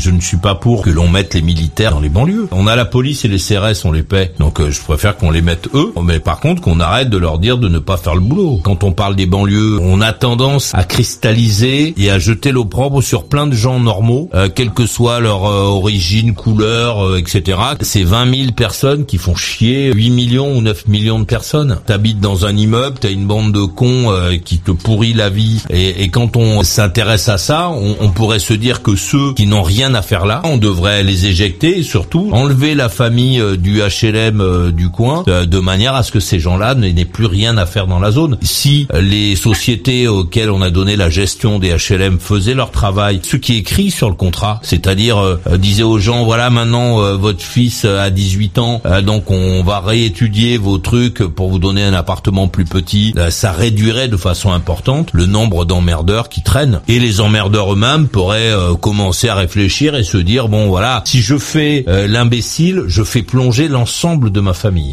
je ne suis pas pour que l'on mette les militaires dans les banlieues. On a la police et les CRS, on les paie. Donc euh, je préfère qu'on les mette eux, mais par contre qu'on arrête de leur dire de ne pas faire le boulot. Quand on parle des banlieues, on a tendance à cristalliser et à jeter l'opprobre sur plein de gens normaux, euh, quelle que soit leur euh, origine, couleur, etc. C'est 20 000 personnes qui font chier 8 millions ou 9 millions de personnes. T'habites dans un immeuble, t'as une bande de cons qui te pourrit la vie. Et, quand on s'intéresse à ça, on pourrait se dire que ceux qui n'ont rien à faire là, on devrait les éjecter et surtout enlever la famille euh, du HLM euh, du coin euh, de manière à ce que ces gens-là n'aient plus rien à faire dans la zone. Si les sociétés auxquelles on a donné la gestion des HLM faisaient leur travail, ce qui est écrit sur le contrat, c'est-à-dire disait aux gens voilà maintenant votre fils a 18 ans, donc on va réétudier vos trucs pour vous donner un appartement plus petit, ça réduirait de façon importante le nombre d'emmerdeurs qui traînent. Et les emmerdeurs eux-mêmes pourraient commencer à et se dire bon voilà, si je fais euh, l'imbécile, je fais plonger l'ensemble de ma famille.